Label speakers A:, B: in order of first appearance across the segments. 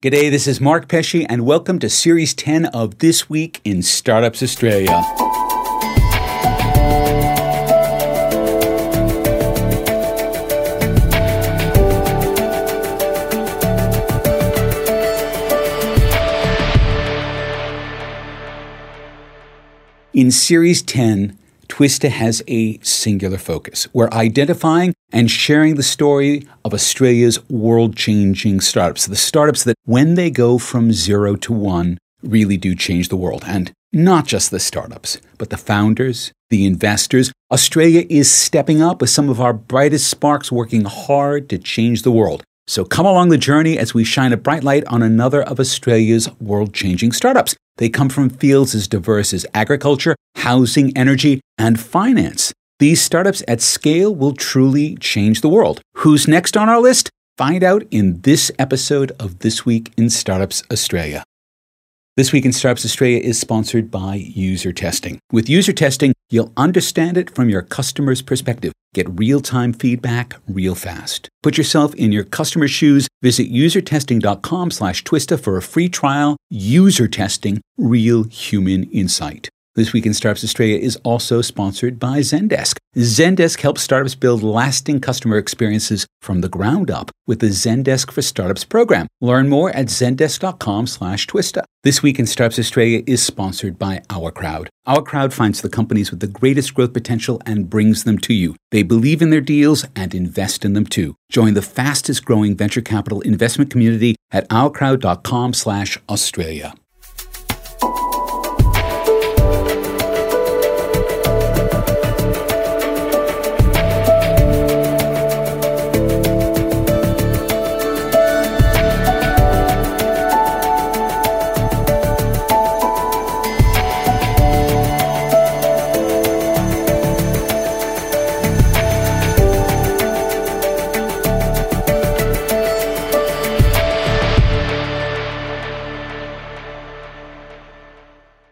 A: G'day, this is Mark Pesce, and welcome to Series 10 of This Week in Startups Australia. In Series 10, Twista has a singular focus. We're identifying and sharing the story of Australia's world changing startups, the startups that, when they go from zero to one, really do change the world. And not just the startups, but the founders, the investors. Australia is stepping up with some of our brightest sparks working hard to change the world. So come along the journey as we shine a bright light on another of Australia's world changing startups. They come from fields as diverse as agriculture, housing, energy, and finance. These startups at scale will truly change the world. Who's next on our list? Find out in this episode of This Week in Startups Australia. This Week in Startups Australia is sponsored by user testing. With user testing, you'll understand it from your customer's perspective. Get real time feedback real fast. Put yourself in your customer's shoes. Visit usertesting.com slash twista for a free trial. User testing, real human insight. This Week in Startups Australia is also sponsored by Zendesk. Zendesk helps startups build lasting customer experiences from the ground up with the Zendesk for Startups program. Learn more at zendesk.com slash twista. This Week in Startups Australia is sponsored by Our Crowd. Our Crowd finds the companies with the greatest growth potential and brings them to you. They believe in their deals and invest in them too. Join the fastest growing venture capital investment community at ourcrowd.com slash Australia.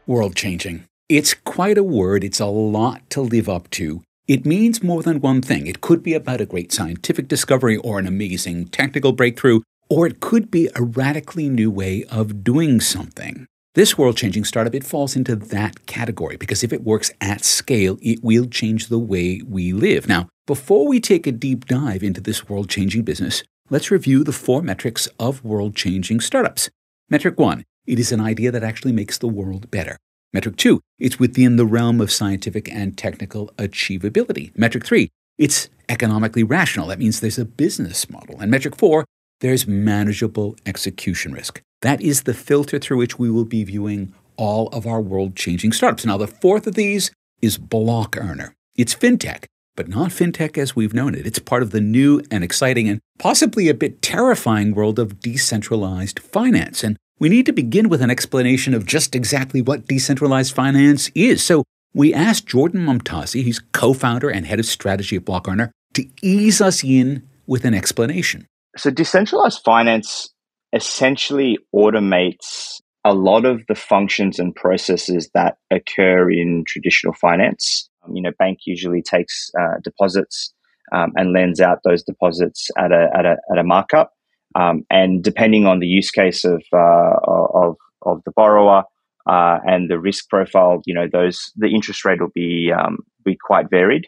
A: World changing. It's quite a word, it's a lot to live up to. It means more than one thing. It could be about a great scientific discovery or an amazing technical breakthrough, or it could be a radically new way of doing something. This world changing startup, it falls into that category because if it works at scale, it will change the way we live. Now, before we take a deep dive into this world changing business, let's review the four metrics of world changing startups. Metric one, it is an idea that actually makes the world better. Metric two, it's within the realm of scientific and technical achievability. Metric three, it's economically rational. That means there's a business model. And metric four, there's manageable execution risk. That is the filter through which we will be viewing all of our world changing startups. Now, the fourth of these is Block Earner. It's fintech, but not fintech as we've known it. It's part of the new and exciting and possibly a bit terrifying world of decentralized finance. And we need to begin with an explanation of just exactly what decentralized finance is. So we asked Jordan Momtazi, he's co founder and head of strategy at Block Earner, to ease us in with an explanation.
B: So, decentralized finance essentially automates a lot of the functions and processes that occur in traditional finance. Um, you know, bank usually takes uh, deposits um, and lends out those deposits at a, at a, at a markup. Um, and depending on the use case of uh, of of the borrower uh, and the risk profile, you know, those the interest rate will be um, be quite varied.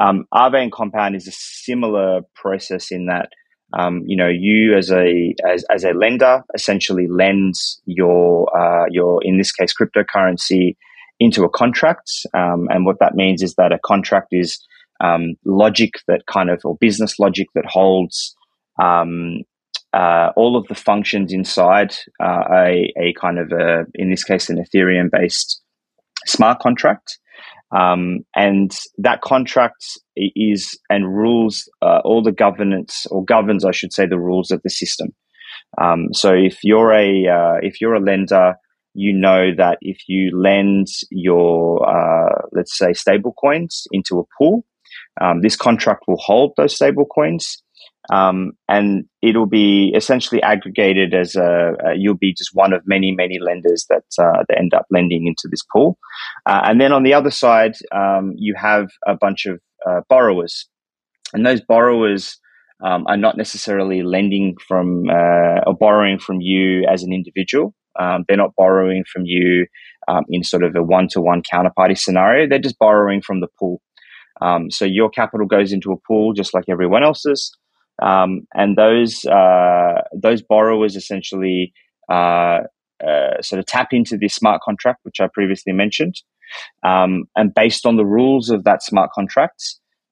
B: Um, Compound is a similar process in that um, you know you as a as, as a lender essentially lends your uh, your in this case cryptocurrency into a contract, um, and what that means is that a contract is um, logic that kind of or business logic that holds um, uh, all of the functions inside uh, a, a kind of a, in this case, an Ethereum based smart contract. Um, and that contract is and rules uh, all the governance or governs, I should say, the rules of the system. Um, so if you're a uh, if you're a lender, you know that if you lend your uh, let's say stable coins into a pool, um, this contract will hold those stable coins um, and it'll be essentially aggregated as a, a, you'll be just one of many many lenders that uh, that end up lending into this pool, uh, and then on the other side um, you have a bunch of uh, borrowers, and those borrowers um, are not necessarily lending from uh, or borrowing from you as an individual. Um, they're not borrowing from you um, in sort of a one to one counterparty scenario. They're just borrowing from the pool. Um, so your capital goes into a pool just like everyone else's, um, and those uh, those borrowers essentially uh, uh, sort of tap into this smart contract, which I previously mentioned, um, and based on the rules of that smart contract,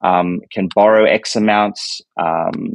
B: um, can borrow X amounts. Um,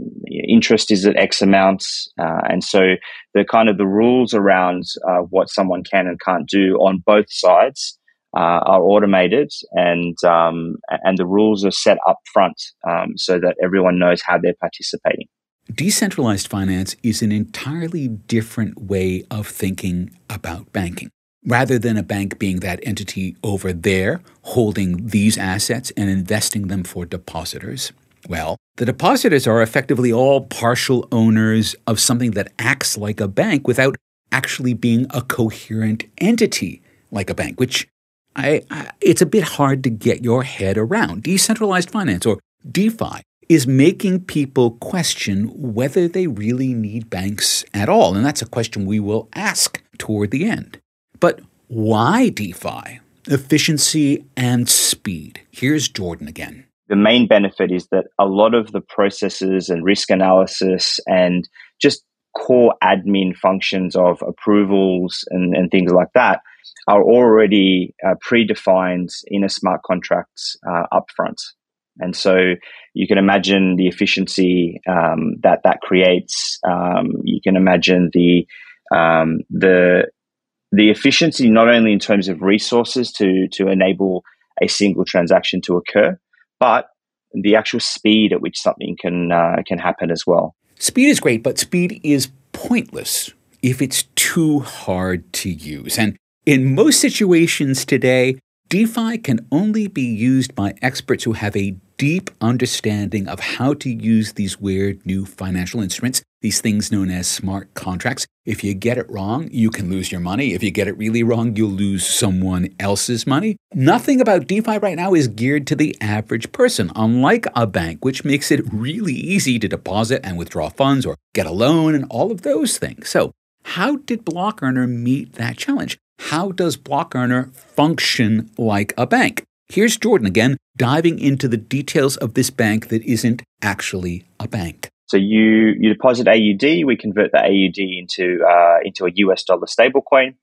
B: interest is at X amounts, uh, and so the kind of the rules around uh, what someone can and can't do on both sides uh, are automated, and um, and the rules are set up front um, so that everyone knows how they're participating.
A: Decentralized finance is an entirely different way of thinking about banking. Rather than a bank being that entity over there holding these assets and investing them for depositors, well, the depositors are effectively all partial owners of something that acts like a bank without actually being a coherent entity like a bank, which I, I, it's a bit hard to get your head around. Decentralized finance, or DeFi, is making people question whether they really need banks at all. And that's a question we will ask toward the end. But why DeFi? Efficiency and speed. Here's Jordan again.
B: The main benefit is that a lot of the processes and risk analysis and just core admin functions of approvals and, and things like that are already uh, predefined in a smart contract uh, upfront. And so you can imagine the efficiency um, that that creates. Um, you can imagine the um, the the efficiency not only in terms of resources to to enable a single transaction to occur, but the actual speed at which something can uh, can happen as well.
A: Speed is great, but speed is pointless if it's too hard to use. And in most situations today, DeFi can only be used by experts who have a deep understanding of how to use these weird new financial instruments, these things known as smart contracts. If you get it wrong, you can lose your money. If you get it really wrong, you'll lose someone else's money. Nothing about DeFi right now is geared to the average person, unlike a bank, which makes it really easy to deposit and withdraw funds or get a loan and all of those things. So, how did BlockEarner meet that challenge? How does Block Earner function like a bank? Here's Jordan again, diving into the details of this bank that isn't actually a bank.
B: So you you deposit AUD, we convert the AUD into uh, into a US dollar stablecoin.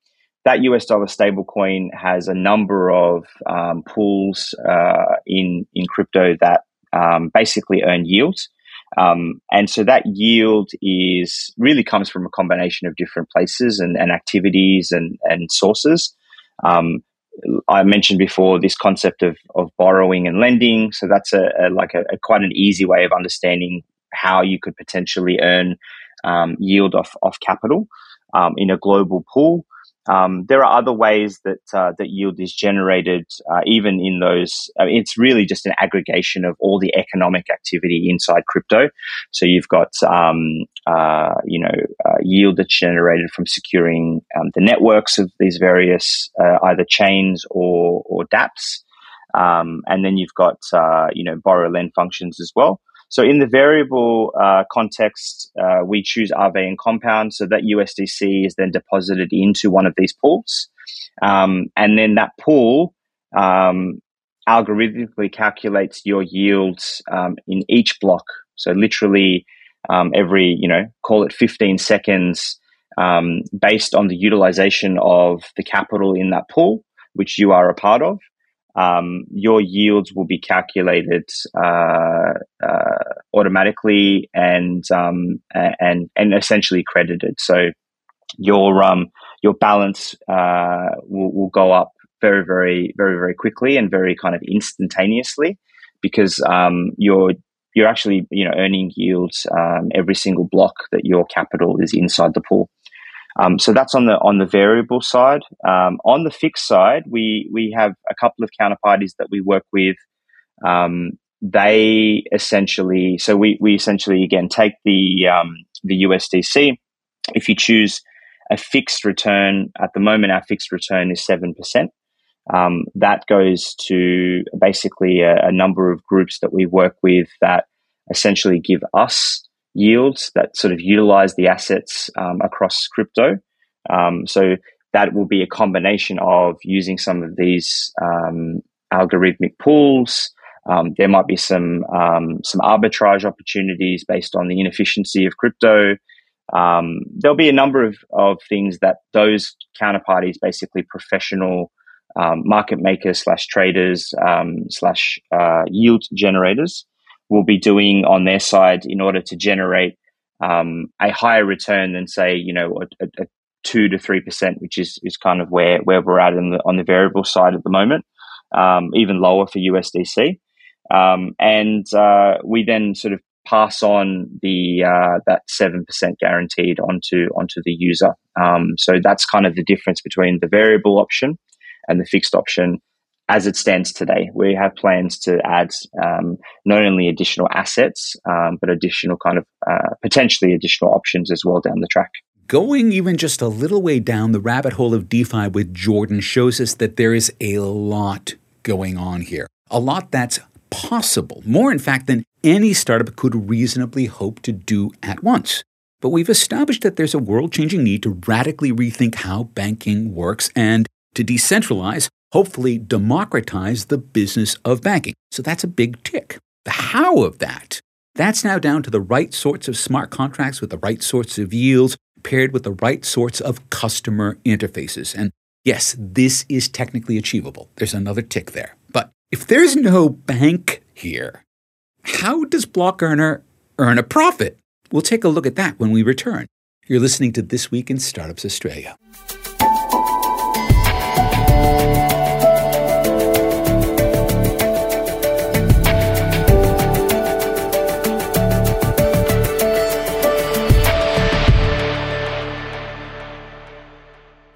B: That US dollar stablecoin has a number of um, pools uh, in in crypto that um, basically earn yields. Um, and so that yield is really comes from a combination of different places and, and activities and, and sources. Um, I mentioned before this concept of, of borrowing and lending. So that's a, a like a, a, quite an easy way of understanding how you could potentially earn um, yield off, off capital um, in a global pool. Um, there are other ways that uh, that yield is generated, uh, even in those. I mean, it's really just an aggregation of all the economic activity inside crypto. So you've got, um, uh, you know, uh, yield that's generated from securing um, the networks of these various uh, either chains or or DApps, um, and then you've got, uh, you know, borrow lend functions as well. So in the variable uh, context, uh, we choose Aave and Compound, so that USDC is then deposited into one of these pools, um, and then that pool um, algorithmically calculates your yields um, in each block. So literally um, every, you know, call it 15 seconds, um, based on the utilization of the capital in that pool, which you are a part of um, your yields will be calculated uh, uh, automatically and um, and and essentially credited. So your um, your balance uh, will, will go up very very very very quickly and very kind of instantaneously because um, you're you're actually you know earning yields um, every single block that your capital is inside the pool. Um, so that's on the on the variable side. Um, on the fixed side, we we have a couple of counterparties that we work with. Um, they essentially, so we we essentially again take the um, the USDC. If you choose a fixed return, at the moment our fixed return is seven percent. Um, that goes to basically a, a, number of groups that we work with that essentially give us yields that sort of utilize the assets um, across crypto. Um, so that will be a combination of using some of these um, algorithmic pools. Um, there might be some um, some arbitrage opportunities based on the inefficiency of crypto. Um, there'll be a number of, of things that those counterparties, basically professional market makers slash traders slash uh, yield generators, will be doing on their side in order to generate um, a higher return than say you know a, a, two to three percent, which is is kind of where where we're at the, on the variable side at the moment, um, even lower for USDC, um, and uh, we then sort of pass on the uh, that seven percent guaranteed onto onto the user. Um, so that's kind of the difference between the variable option and the fixed option as it stands today. We have plans to add um, not only additional assets, um, but additional kind of uh, potentially additional options as well down the track.
A: Going even just a little way down the rabbit hole of DeFi with Jordan shows us that there is a lot going on here. A lot that's possible, more in fact than any startup could reasonably hope to do at once. But we've established that there's a world changing need to radically rethink how banking works and to decentralize hopefully democratize the business of banking. So that's a big tick. The how of that, that's now down to the right sorts of smart contracts with the right sorts of yields paired with the right sorts of customer interfaces. And yes, this is technically achievable. There's another tick there. But if there's no bank here, how does Block Earner earn a profit? We'll take a look at that when we return. You're listening to This Week in Startups Australia.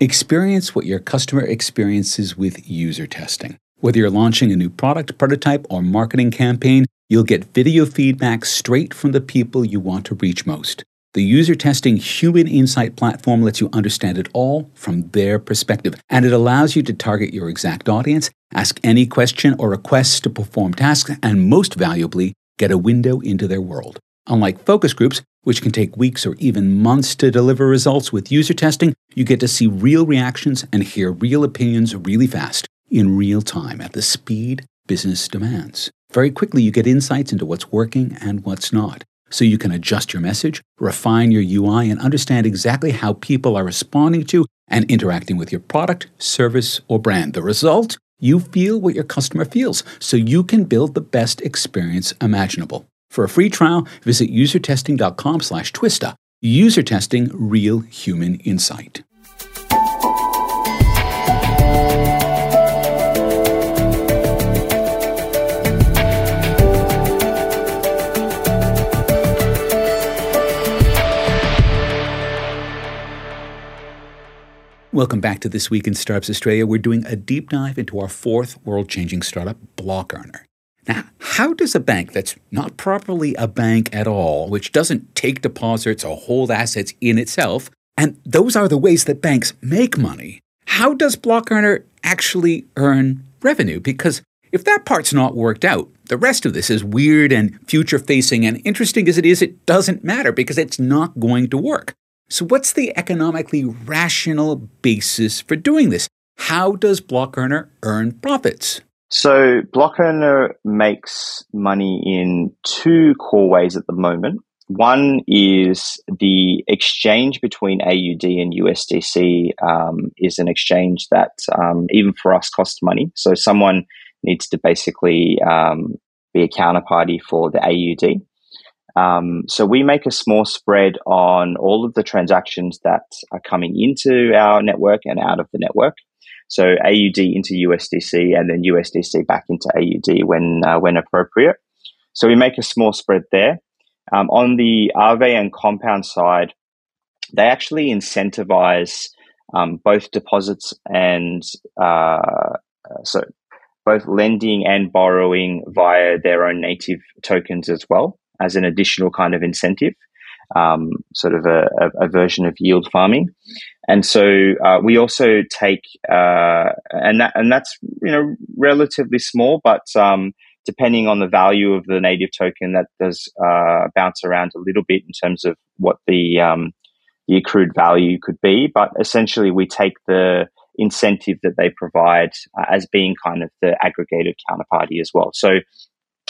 A: Experience what your customer experiences with user testing. Whether you're launching a new product, prototype, or marketing campaign, you'll get video feedback straight from the people you want to reach most. The user testing human insight platform lets you understand it all from their perspective, and it allows you to target your exact audience, ask any question or request to perform tasks, and most valuably, get a window into their world. Unlike focus groups, which can take weeks or even months to deliver results with user testing, you get to see real reactions and hear real opinions really fast, in real time, at the speed business demands. Very quickly, you get insights into what's working and what's not. So you can adjust your message, refine your UI, and understand exactly how people are responding to and interacting with your product, service, or brand. The result? You feel what your customer feels, so you can build the best experience imaginable. For a free trial, visit usertesting.com slash twista. User testing, real human insight. Welcome back to This Week in Startups Australia. We're doing a deep dive into our fourth world changing startup, Block Earner. Now, how does a bank that's not properly a bank at all, which doesn't take deposits or hold assets in itself, and those are the ways that banks make money, how does Block Earner actually earn revenue? Because if that part's not worked out, the rest of this is weird and future facing and interesting as it is, it doesn't matter because it's not going to work. So, what's the economically rational basis for doing this? How does Block Earner earn profits?
B: So Block makes money in two core ways at the moment. One is the exchange between AUD and USDC um, is an exchange that um, even for us costs money. So someone needs to basically um, be a counterparty for the AUD. Um, so we make a small spread on all of the transactions that are coming into our network and out of the network. So AUD into USDC and then USDC back into AUD when uh, when appropriate. So we make a small spread there. Um, on the Aave and Compound side, they actually incentivize um, both deposits and uh, so both lending and borrowing via their own native tokens as well as an additional kind of incentive um, sort of a, a, version of yield farming. And so uh, we also take, uh, and that and that's you know relatively small, but um, depending on the value of the native token, that does uh, bounce around a little bit in terms of what the um, the accrued value could be. But essentially, we take the incentive that they provide uh, as being kind of the aggregated counterparty as well. So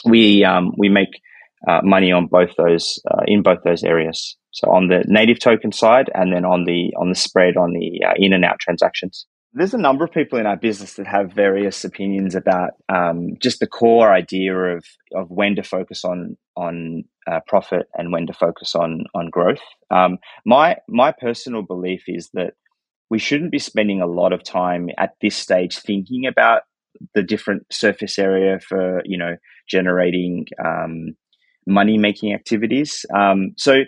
B: we um, we make uh, money on both those uh, in both those areas. So on the native token side, and then on the on the spread on the uh, in and out transactions. There's a number of people in our business that have various opinions about um, just the core idea of of when to focus on on uh, profit and when to focus on on growth. Um, my my personal belief is that we shouldn't be spending a lot of time at this stage thinking about the different surface area for you know generating um, money making activities. Um, so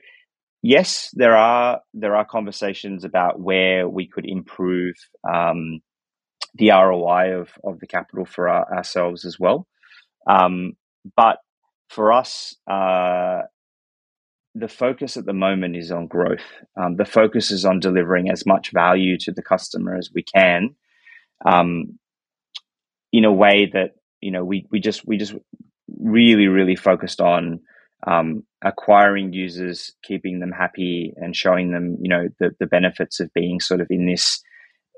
B: yes, there are there are conversations about where we could improve um, the ROI of of the capital for our, ourselves as well. Um, but for us, uh, the focus at the moment is on growth. Um, the focus is on delivering as much value to the customer as we can, um, in a way that you know we we just we just really really focused on um, acquiring users, keeping them happy, and showing them you know the the benefits of being sort of in this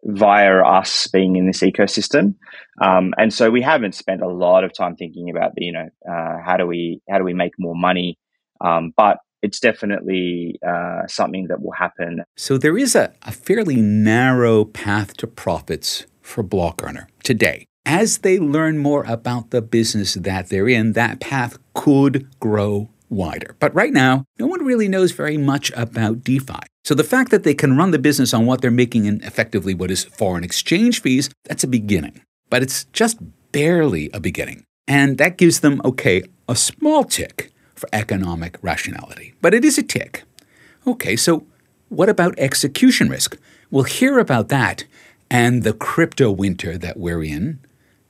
B: via us being in this ecosystem. Um, and so we haven't spent a lot of time thinking about the, you know uh, how do we how do we make more money. Um, but it's definitely uh, something that will happen.
A: So there is a, a fairly narrow path to profits for Block Earner today. As they learn more about the business that they're in, that path could grow wider. But right now, no one really knows very much about DeFi. So the fact that they can run the business on what they're making in effectively what is foreign exchange fees, that's a beginning. But it's just barely a beginning. And that gives them, okay, a small tick for economic rationality. But it is a tick. Okay, so what about execution risk? We'll hear about that and the crypto winter that we're in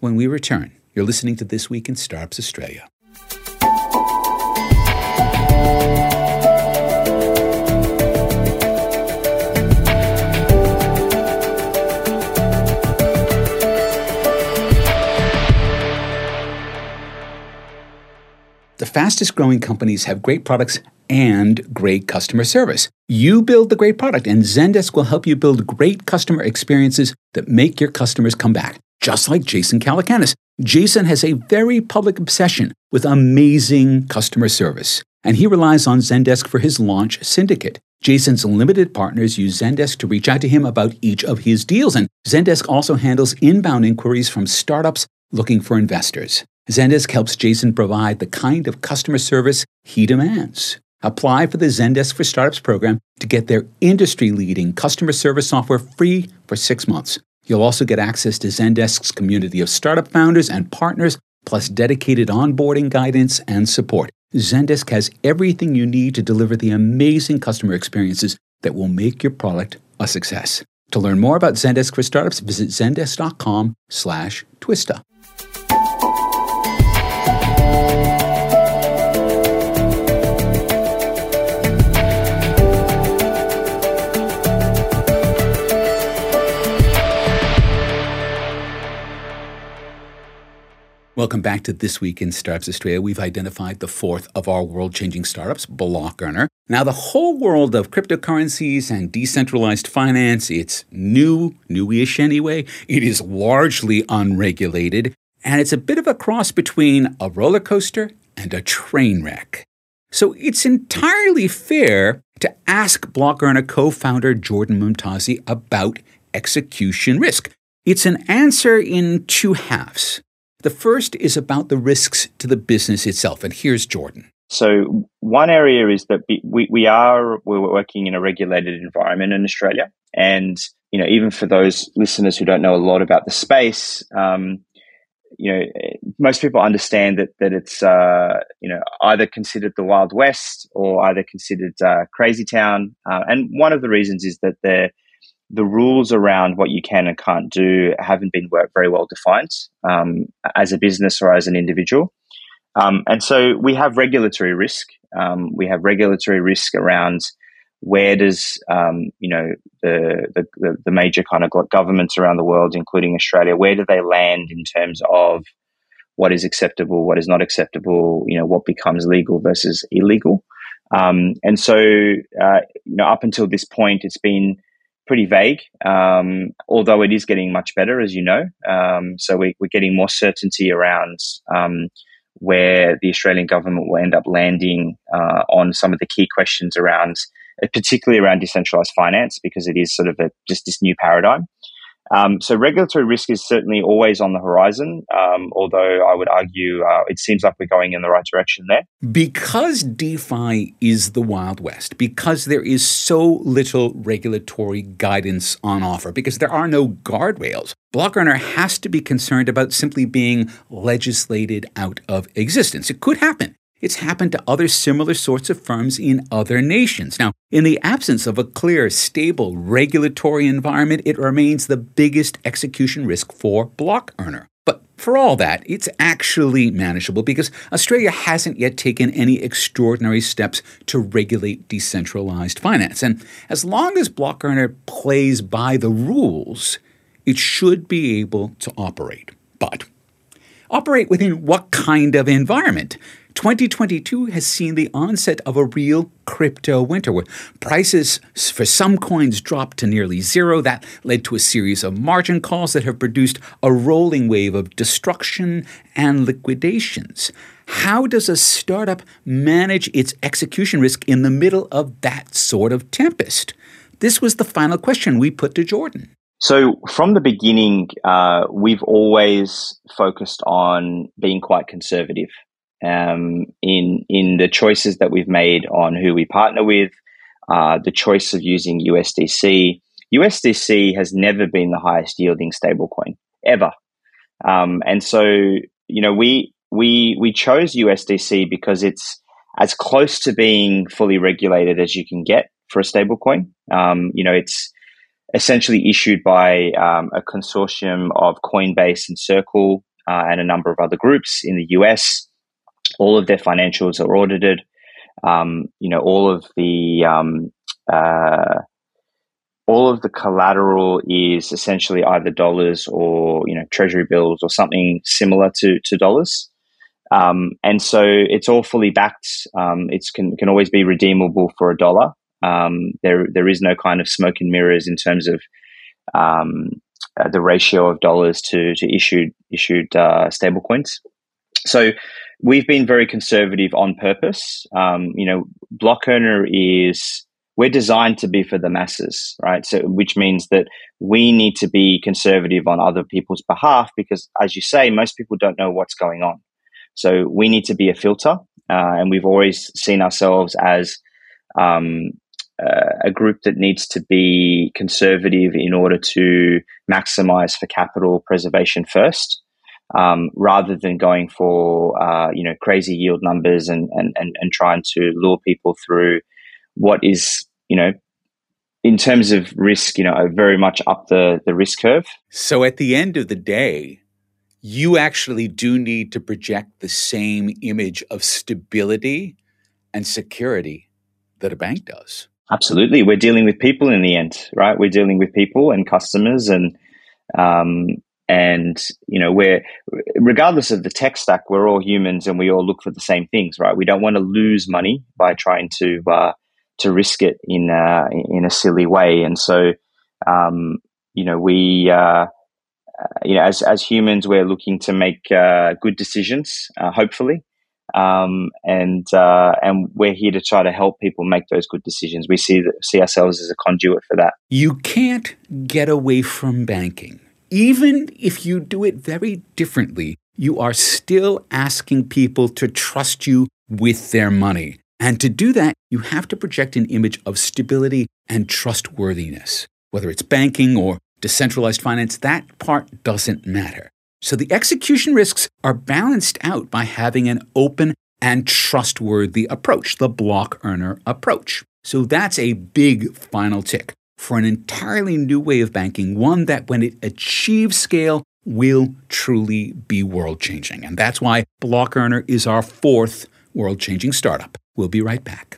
A: when we return. You're listening to This Week in Startups Australia. The fastest growing companies have great products and great customer service. You build the great product, and Zendesk will help you build great customer experiences that make your customers come back, just like Jason Calacanis. Jason has a very public obsession with amazing customer service, and he relies on Zendesk for his launch syndicate. Jason's limited partners use Zendesk to reach out to him about each of his deals, and Zendesk also handles inbound inquiries from startups looking for investors. Zendesk helps Jason provide the kind of customer service he demands. Apply for the Zendesk for Startups program to get their industry leading customer service software free for six months. You'll also get access to Zendesk's community of startup founders and partners, plus dedicated onboarding guidance and support. Zendesk has everything you need to deliver the amazing customer experiences that will make your product a success. To learn more about Zendesk for Startups, visit zendesk.com Welcome back to This Week in Startups Australia. We've identified the fourth of our world changing startups, Block Earner. Now, the whole world of cryptocurrencies and decentralized finance, it's new, newish anyway. It is largely unregulated, and it's a bit of a cross between a roller coaster and a train wreck. So it's entirely fair to ask Block Earner co founder Jordan Momtazi about execution risk. It's an answer in two halves. The first is about the risks to the business itself. And here's Jordan.
B: So one area is that we, we are we're working in a regulated environment in Australia, and you know even for those listeners who don't know a lot about the space, um, you know most people understand that that it's uh, you know either considered the Wild West or either considered uh, crazy town, uh, and one of the reasons is that they're the rules around what you can and can't do haven't been very well defined um, as a business or as an individual. Um, and so we have regulatory risk. Um, we have regulatory risk around where does um, you know the, the, the major kind of governments around the world, including Australia, where do they land in terms of what is acceptable, what is not acceptable, you know, what becomes legal versus illegal. Um, and so, uh, you know, up until this point, it's been pretty vague, um, although it is getting much better, as you know. Um, so we, are getting more certainty around um, where the Australian government will end up landing uh, on some of the key questions around, particularly around decentralized finance, because it is sort of a, just this new paradigm. Um, so regulatory risk is certainly always on the horizon, um, although I would argue uh, it seems like we're going in the right direction there.
A: Because DeFi is the Wild West, because there is so little regulatory guidance on offer, because there are no guardrails, Blockearner has to be concerned about simply being legislated out of existence. It could happen. It's happened to other similar sorts of firms in other nations. Now, in the absence of a clear, stable regulatory environment, it remains the biggest execution risk for Blockearner. But for all that, it's actually manageable because Australia hasn't yet taken any extraordinary steps to regulate decentralized finance. And as long as block Blockearner plays by the rules, it should be able to operate. But operate within what kind of environment? 2022 has seen the onset of a real crypto winter where prices for some coins dropped to nearly zero. That led to a series of margin calls that have produced a rolling wave of destruction and liquidations. How does a startup manage its execution risk in the middle of that sort of tempest? This was the final question we put to Jordan.
B: So, from the beginning, uh, we've always focused on being quite conservative um, in in the choices that we've made on who we partner with, uh, the choice of using USDC. USDC has never been the highest yielding stablecoin ever, um, and so you know we we we chose USDC because it's as close to being fully regulated as you can get for a stablecoin. Um, you know, it's essentially issued by um, a consortium of Coinbase and Circle uh, and a number of other groups in the US. All of their financials are audited. Um, you know, all of the um, uh, all of the collateral is essentially either dollars or you know treasury bills or something similar to to dollars. Um, and so it's all fully backed. Um, it can can always be redeemable for a dollar. Um, there there is no kind of smoke and mirrors in terms of um, uh, the ratio of dollars to to issued issued uh, stablecoins. So we've been very conservative on purpose. Um, you know, Blockearner is we're designed to be for the masses, right? So, which means that we need to be conservative on other people's behalf because, as you say, most people don't know what's going on. So, we need to be a filter, uh, and we've always seen ourselves as um, uh, a group that needs to be conservative in order to maximize for capital preservation first um, rather than going for uh, you know crazy yield numbers and, and and and trying to lure people through what is you know in terms of risk you know very much up the the risk curve.
A: So at the end of the day, you actually do need to project the same image of stability and security that a bank does.
B: Absolutely, we're dealing with people in the end, right? We're dealing with people and customers, and um, and you know we're regardless of the tech stack we're all humans and we all look for the same things right? We don't want to lose money by trying to uh, to risk it in uh, in a silly way. And so um, you know we uh, you know as as humans we're looking to make uh, good decisions uh, hopefully. Um, and uh, and we're here to try to help people make those good decisions. We see see ourselves as a conduit for that.
A: You can't get away from banking even if you do it very differently, you are still asking people to trust you with their money. And to do that, you have to project an image of stability and trustworthiness. Whether it's banking or decentralized finance, that part doesn't matter. So the execution risks are balanced out by having an open and trustworthy approach, the block earner approach. So that's a big final tick for an entirely new way of banking, one that, when it achieves scale, will truly be world changing. And that's why Block Earner is our fourth world changing startup. We'll be right back.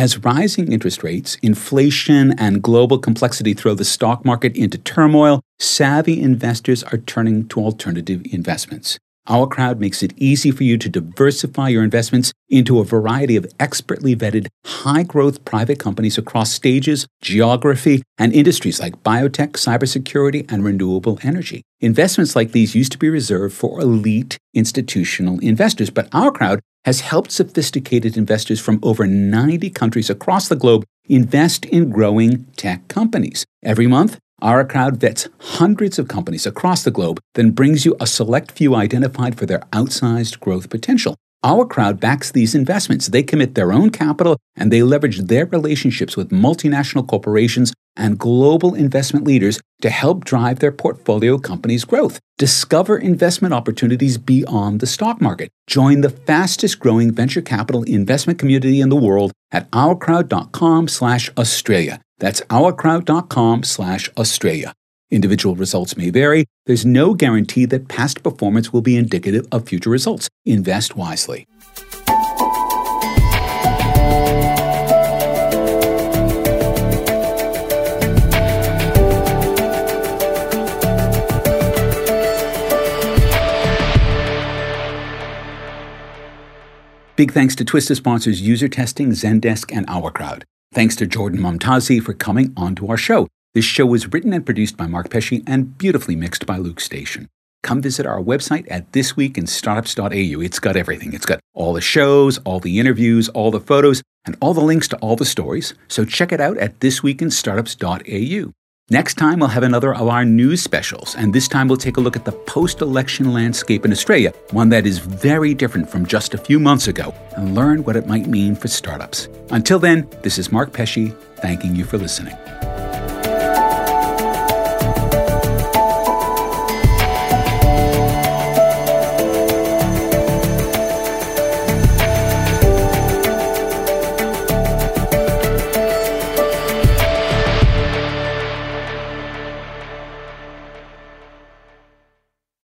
A: As rising interest rates, inflation, and global complexity throw the stock market into turmoil, savvy investors are turning to alternative investments. Our Crowd makes it easy for you to diversify your investments into a variety of expertly vetted, high growth private companies across stages, geography, and industries like biotech, cybersecurity, and renewable energy. Investments like these used to be reserved for elite institutional investors, but Our Crowd has helped sophisticated investors from over 90 countries across the globe invest in growing tech companies. Every month, our crowd vets hundreds of companies across the globe, then brings you a select few identified for their outsized growth potential. Our crowd backs these investments. They commit their own capital and they leverage their relationships with multinational corporations and global investment leaders to help drive their portfolio companies' growth. Discover investment opportunities beyond the stock market. Join the fastest growing venture capital investment community in the world at ourcrowd.com slash Australia. That's ourcrowd.com slash Australia. Individual results may vary. There's no guarantee that past performance will be indicative of future results. Invest wisely. Big thanks to Twista sponsors User Testing, Zendesk, and Our Crowd. Thanks to Jordan Momtazi for coming onto our show. This show was written and produced by Mark Pesce and beautifully mixed by Luke Station. Come visit our website at thisweekinstartups.au. It's got everything. It's got all the shows, all the interviews, all the photos, and all the links to all the stories. So check it out at thisweekinstartups.au. Next time, we'll have another of our news specials, and this time we'll take a look at the post election landscape in Australia, one that is very different from just a few months ago, and learn what it might mean for startups. Until then, this is Mark Pesce, thanking you for listening.